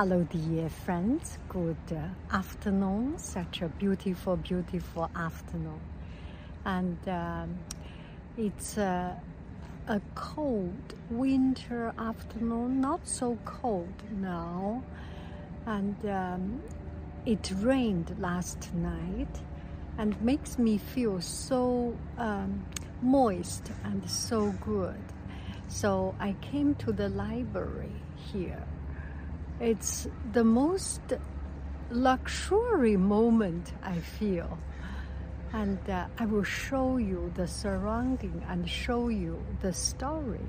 Hello, dear friends. Good afternoon. Such a beautiful, beautiful afternoon. And um, it's uh, a cold winter afternoon, not so cold now. And um, it rained last night and makes me feel so um, moist and so good. So I came to the library here it's the most luxury moment I feel. And uh, I will show you the surrounding and show you the story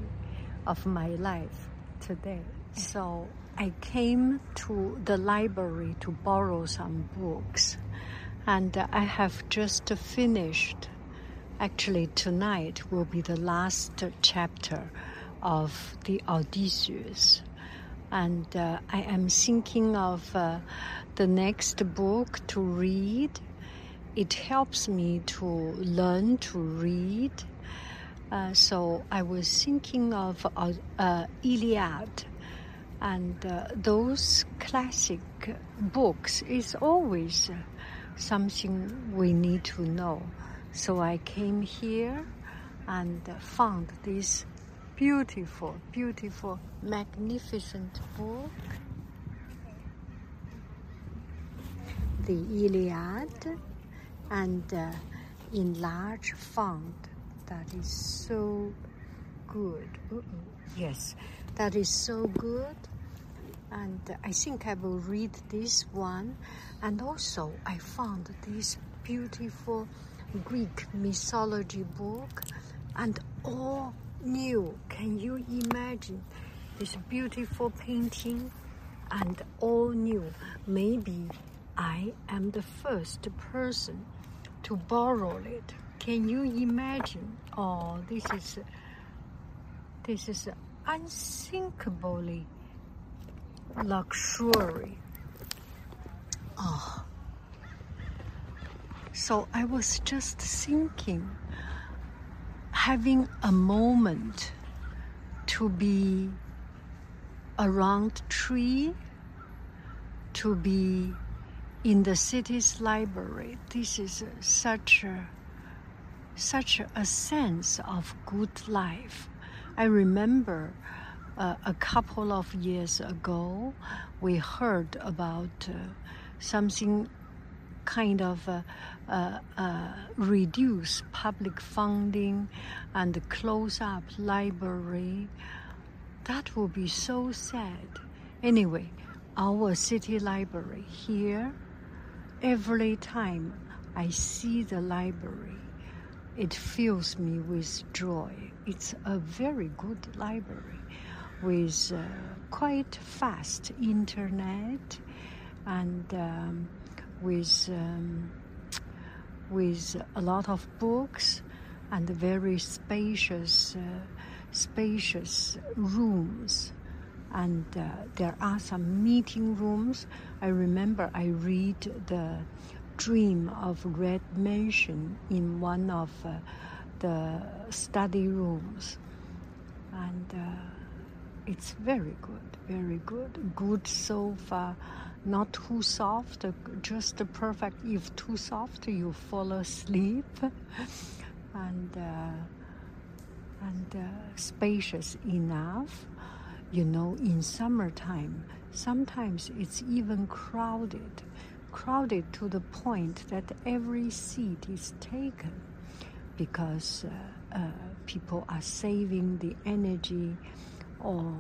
of my life today. So I came to the library to borrow some books. And uh, I have just finished. Actually, tonight will be the last chapter of the Odysseus and uh, I am thinking of uh, the next book to read. It helps me to learn to read. Uh, so I was thinking of uh, uh, Iliad, and uh, those classic books is always something we need to know. So I came here and found this beautiful, beautiful, magnificent book. The Iliad and uh, in large font. That is so good. Uh-uh. Yes, that is so good. And uh, I think I will read this one. And also, I found this beautiful Greek mythology book and all new. Can you imagine this beautiful painting and all new? Maybe I am the first person to borrow it. Can you imagine? Oh, this is this is unthinkably luxury. Oh. So I was just thinking having a moment to be around tree, to be in the city's library. This is such a such a sense of good life. I remember uh, a couple of years ago, we heard about uh, something kind of uh, uh, uh, reduce public funding and close up library. That would be so sad. Anyway, our city library here, every time I see the library, it fills me with joy. It's a very good library with uh, quite fast internet and um, with um, with a lot of books and very spacious uh, spacious rooms. And uh, there are some meeting rooms. I remember i read the dream of red mansion in one of uh, the study rooms. And uh, it's very good very good good sofa not too soft, just the perfect. If too soft, you fall asleep, and uh, and uh, spacious enough. You know, in summertime, sometimes it's even crowded, crowded to the point that every seat is taken because uh, uh, people are saving the energy or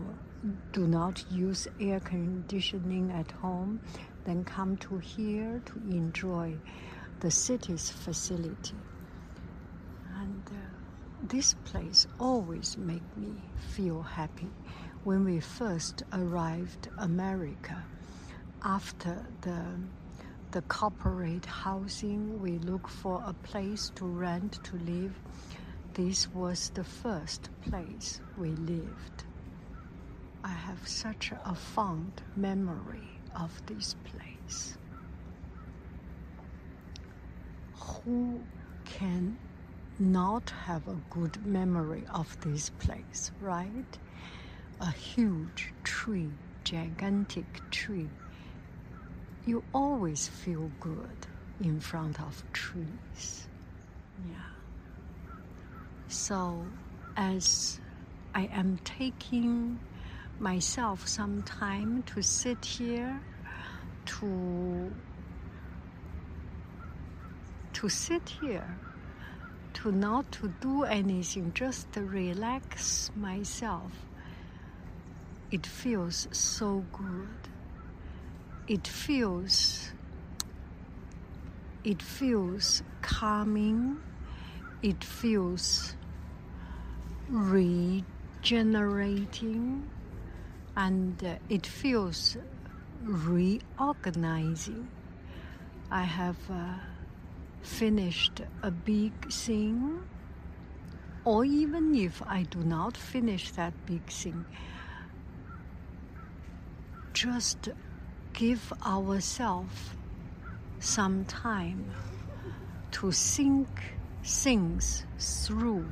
do not use air conditioning at home, then come to here to enjoy the city's facility. And uh, this place always make me feel happy. When we first arrived America, after the the corporate housing, we look for a place to rent to live. This was the first place we lived. I have such a fond memory of this place. Who can not have a good memory of this place, right? A huge tree, gigantic tree. You always feel good in front of trees. Yeah. So, as I am taking myself some time to sit here to to sit here to not to do anything just to relax myself. It feels so good. It feels it feels calming. It feels regenerating and uh, it feels reorganizing. I have uh, finished a big thing, or even if I do not finish that big thing, just give ourselves some time to think things through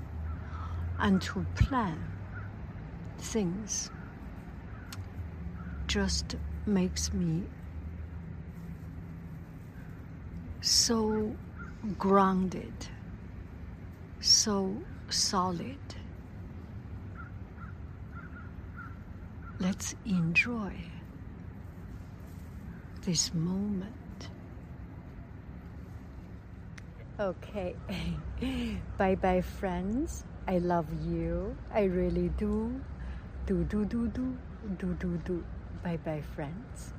and to plan things just makes me so grounded, so solid. Let's enjoy this moment. Okay, bye bye, friends. I love you. I really do. Do, do, do, do, do, do, do. Bye bye, friends.